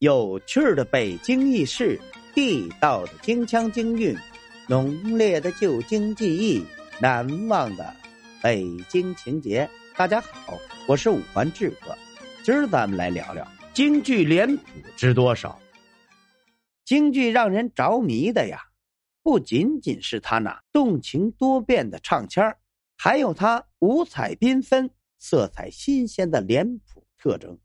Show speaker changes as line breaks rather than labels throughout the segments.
有趣的北京轶事，地道的京腔京韵，浓烈的旧京记忆，难忘的北京情节。大家好，我是五环志哥，今儿咱们来聊聊京剧脸谱知多少。京剧让人着迷的呀，不仅仅是他那动情多变的唱腔还有他五彩缤纷、色彩新鲜的脸谱特征。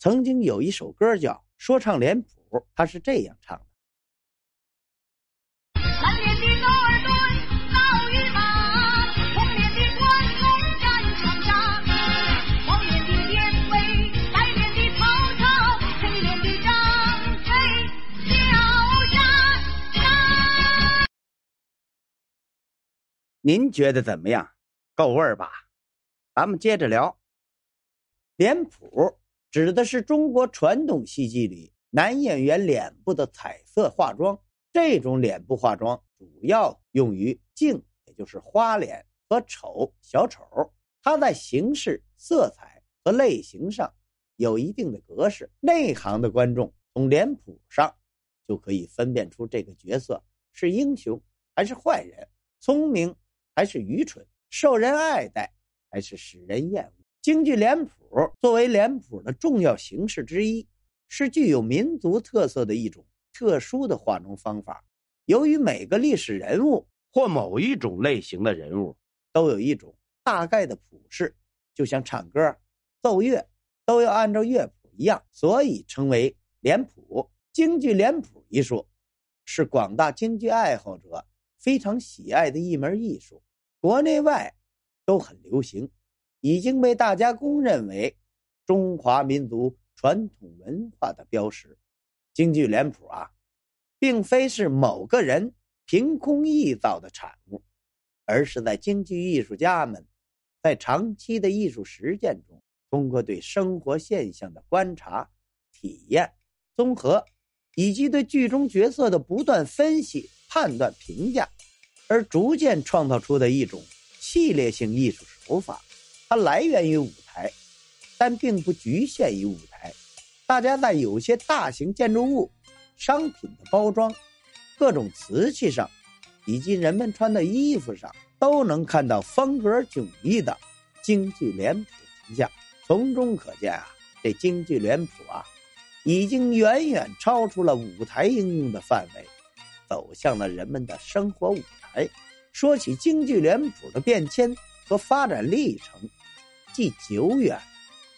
曾经有一首歌叫《说唱脸谱》，他是这样唱的。
蓝脸的高尔顿，老与马；红脸的关公战长沙；黄脸的典韦，白脸的曹操，黑脸的张飞，小山山。
您觉得怎么样？够味儿吧？咱们接着聊。脸谱指的是中国传统戏剧里男演员脸部的彩色化妆。这种脸部化妆主要用于净，也就是花脸和丑小丑。它在形式、色彩和类型上有一定的格式。内行的观众从脸谱上就可以分辨出这个角色是英雄还是坏人，聪明还是愚蠢，受人爱戴还是使人厌恶。京剧脸谱作为脸谱的重要形式之一，是具有民族特色的一种特殊的化妆方法。由于每个历史人物或某一种类型的人物都有一种大概的谱式，就像唱歌、奏乐都要按照乐谱一样，所以称为脸谱。京剧脸谱艺术是广大京剧爱好者非常喜爱的一门艺术，国内外都很流行。已经被大家公认为中华民族传统文化的标识。京剧脸谱啊，并非是某个人凭空臆造的产物，而是在京剧艺术家们在长期的艺术实践中，通过对生活现象的观察、体验、综合，以及对剧中角色的不断分析、判断、评价，而逐渐创造出的一种系列性艺术手法。它来源于舞台，但并不局限于舞台。大家在有些大型建筑物、商品的包装、各种瓷器上，以及人们穿的衣服上，都能看到风格迥异的京剧脸谱形象。从中可见啊，这京剧脸谱啊，已经远远超出了舞台应用的范围，走向了人们的生活舞台。说起京剧脸谱的变迁和发展历程，既久远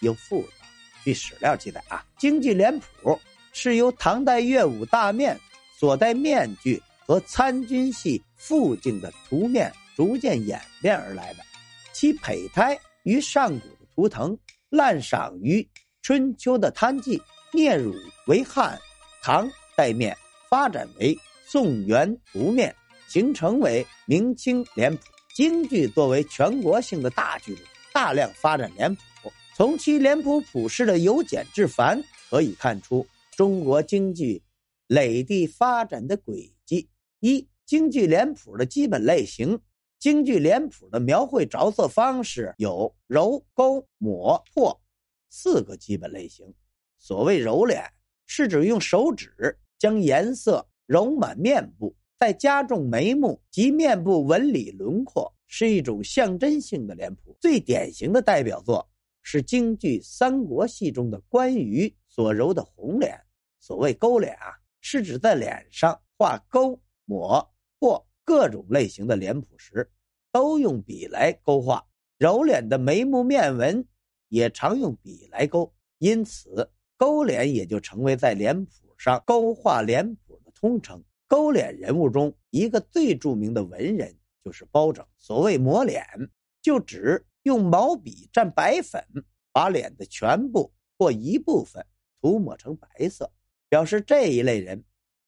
又复杂。据史料记载啊，京剧脸谱是由唐代乐舞大面所戴面具和参军戏副镜的图面逐渐演变而来的，其胚胎于上古的图腾，滥觞于春秋的摊记，聂汝为汉、唐代面，发展为宋元图面，形成为明清脸谱。京剧作为全国性的大剧种。大量发展脸谱，从其脸谱谱式的由简至繁，可以看出中国京剧累地发展的轨迹。一、京剧脸谱的基本类型。京剧脸谱的描绘着色方式有揉、勾、抹、破四个基本类型。所谓揉脸，是指用手指将颜色揉满面部，再加重眉目及面部纹理轮廓。是一种象征性的脸谱，最典型的代表作是京剧三国戏中的关羽所揉的红脸。所谓勾脸啊，是指在脸上画勾、抹、或各种类型的脸谱时，都用笔来勾画。揉脸的眉目面纹也常用笔来勾，因此勾脸也就成为在脸谱上勾画脸谱的通称。勾脸人物中一个最著名的文人。就是包拯。所谓抹脸，就指用毛笔蘸白粉，把脸的全部或一部分涂抹成白色，表示这一类人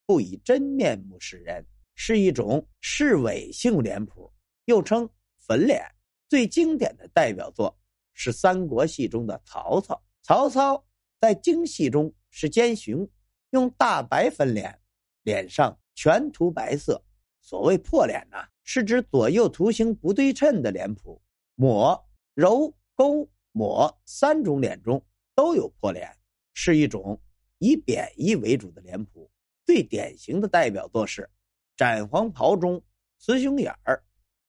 不以真面目示人，是一种示伪性脸谱，又称粉脸。最经典的代表作是三国戏中的曹操。曹操在京戏中是奸雄，用大白粉脸，脸上全涂白色。所谓破脸呢？是指左右图形不对称的脸谱，抹、揉、勾、抹三种脸中都有破脸，是一种以贬义为主的脸谱，最典型的代表作是斩黄袍中雌雄眼儿、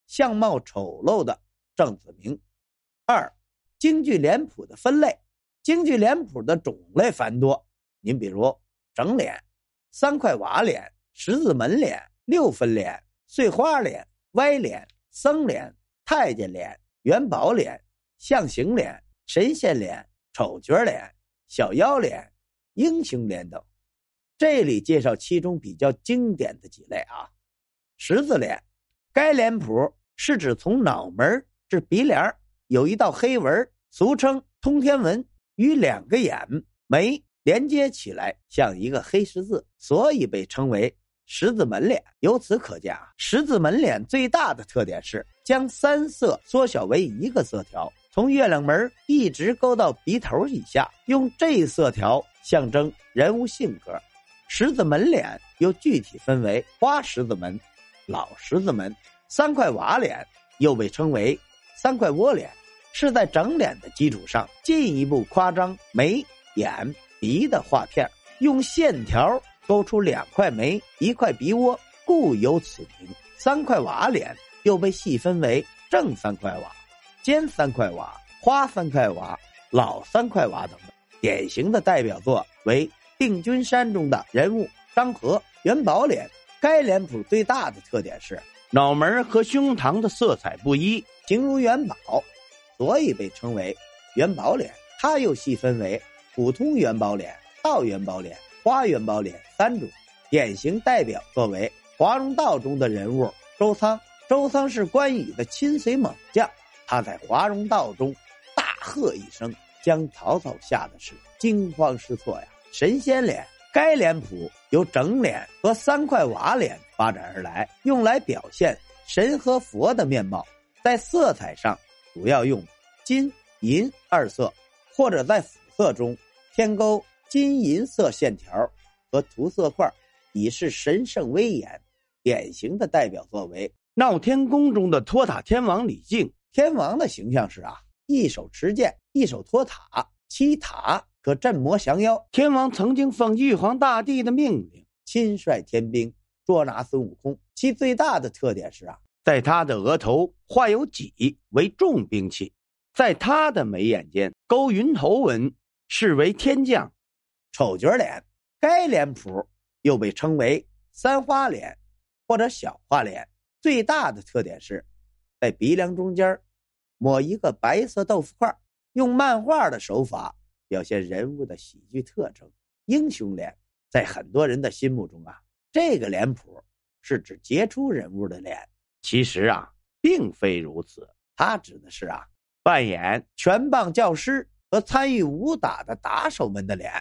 相貌丑陋的郑子明。二、京剧脸谱的分类，京剧脸谱的种类繁多。您比如整脸、三块瓦脸、十字门脸、六分脸、碎花脸、歪脸、僧脸、太监脸、元宝脸、象形脸、神仙脸、丑角脸、小妖脸、英雄脸等。这里介绍其中比较经典的几类啊。十字脸，该脸谱是指从脑门至鼻梁有一道黑纹，俗称通天纹，与两个眼眉连接起来，像一个黑十字，所以被称为十字门脸。由此可见啊，十字门脸最大的特点是将三色缩小为一个色条，从月亮门一直勾到鼻头以下，用这色条象征人物性格。十字门脸又具体分为花十字门、老十字门、三块瓦脸，又被称为。三块窝脸是在整脸的基础上进一步夸张眉、眼、鼻的画片，用线条勾出两块眉、一块鼻窝，故有此名。三块瓦脸又被细分为正三块瓦、尖三块瓦、花三块瓦、老三块瓦等。典型的代表作为《定军山》中的人物张合、元宝脸。该脸谱最大的特点是脑门和胸膛的色彩不一。形如元宝，所以被称为元宝脸。它又细分为普通元宝脸、道元宝脸、花元宝脸三种。典型代表作为华容道中的人物周仓。周仓是关羽的亲随猛将，他在华容道中大喝一声，将曹操吓得是惊慌失措呀。神仙脸，该脸谱由整脸和三块瓦脸发展而来，用来表现神和佛的面貌。在色彩上，主要用金银二色，或者在辅色中添勾金银色线条和涂色块，以示神圣威严。典型的代表作为《闹天宫》中的托塔天王李靖。天王的形象是啊，一手持剑，一手托塔，七塔可镇魔降妖。天王曾经奉玉皇大帝的命令，亲率天兵捉拿孙悟空。其最大的特点是啊。在他的额头画有戟为重兵器，在他的眉眼间勾云头纹，视为天将。丑角脸，该脸谱又被称为三花脸或者小花脸。最大的特点是，在鼻梁中间抹一个白色豆腐块，用漫画的手法表现人物的喜剧特征。英雄脸，在很多人的心目中啊，这个脸谱是指杰出人物的脸。其实啊，并非如此。他指的是啊，扮演拳棒教师和参与武打的打手们的脸。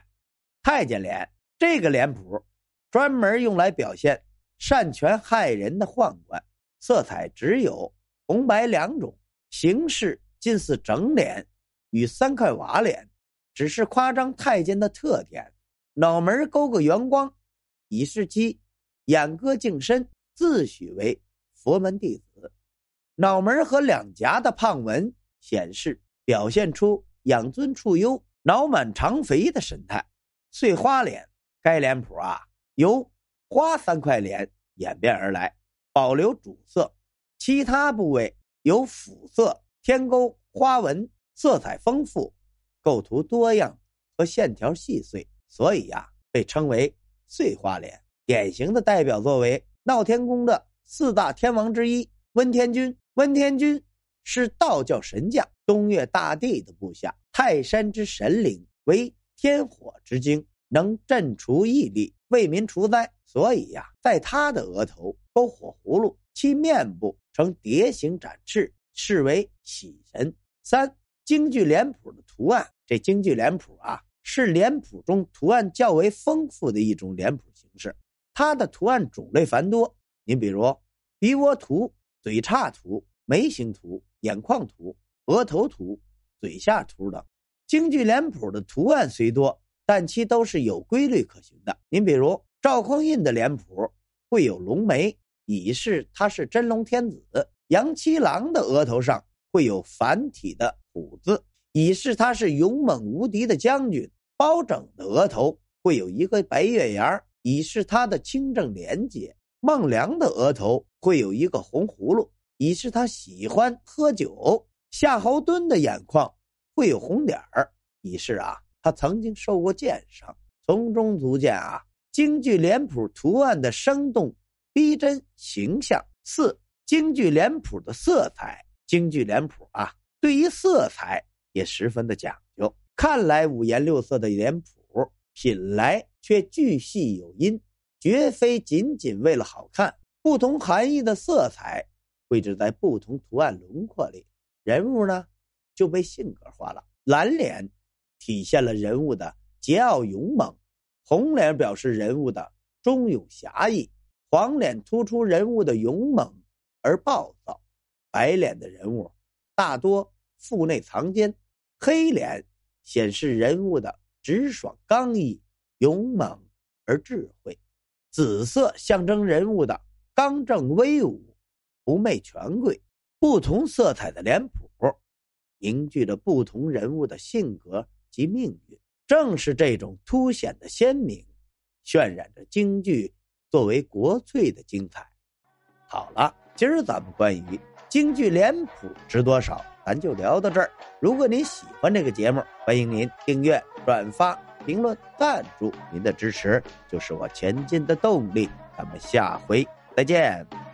太监脸这个脸谱，专门用来表现擅权害人的宦官，色彩只有红白两种，形式近似整脸与三块瓦脸，只是夸张太监的特点。脑门勾个圆光，以示其眼歌净身，自诩为。佛门弟子，脑门和两颊的胖纹显示表现出养尊处优、脑满肠肥的神态。碎花脸，该脸谱啊由花三块脸演变而来，保留主色，其他部位有辅色天勾花纹，色彩丰富，构图多样和线条细碎，所以呀被称为碎花脸。典型的代表作为闹天宫的。四大天王之一温天君，温天君是道教神将，东岳大帝的部下，泰山之神灵，为天火之精，能镇除疫力，为民除灾。所以呀，在他的额头勾火葫芦，其面部呈蝶形展翅，视为喜神。三京剧脸谱的图案，这京剧脸谱啊，是脸谱中图案较为丰富的一种脸谱形式，它的图案种类繁多。您比如鼻窝图、嘴叉图、眉形图、眼眶图、额头图、嘴下图等，京剧脸谱的图案虽多，但其都是有规律可循的。您比如赵匡胤的脸谱会有龙眉，以示他是真龙天子；杨七郎的额头上会有繁体的虎字，以示他是勇猛无敌的将军；包拯的额头会有一个白月牙，以示他的清正廉洁；孟良的额头会有一个红葫芦，以示他喜欢喝酒；夏侯惇的眼眶会有红点儿，以示啊他曾经受过箭伤。从中足见啊，京剧脸谱图案的生动、逼真、形象。四、京剧脸谱的色彩。京剧脸谱啊，对于色彩也十分的讲究。看来五颜六色的脸谱。品来却巨细有音，绝非仅仅为了好看。不同含义的色彩绘制在不同图案轮廓里，人物呢就被性格化了。蓝脸体现了人物的桀骜勇猛，红脸表示人物的忠勇侠义，黄脸突出人物的勇猛而暴躁，白脸的人物大多腹内藏奸，黑脸显示人物的。直爽刚毅、勇猛而智慧，紫色象征人物的刚正威武、不媚权贵。不同色彩的脸谱，凝聚着不同人物的性格及命运。正是这种凸显的鲜明，渲染着京剧作为国粹的精彩。好了，今儿咱们关于京剧脸谱值多少，咱就聊到这儿。如果您喜欢这个节目，欢迎您订阅。转发、评论、赞助，您的支持就是我前进的动力。咱们下回再见。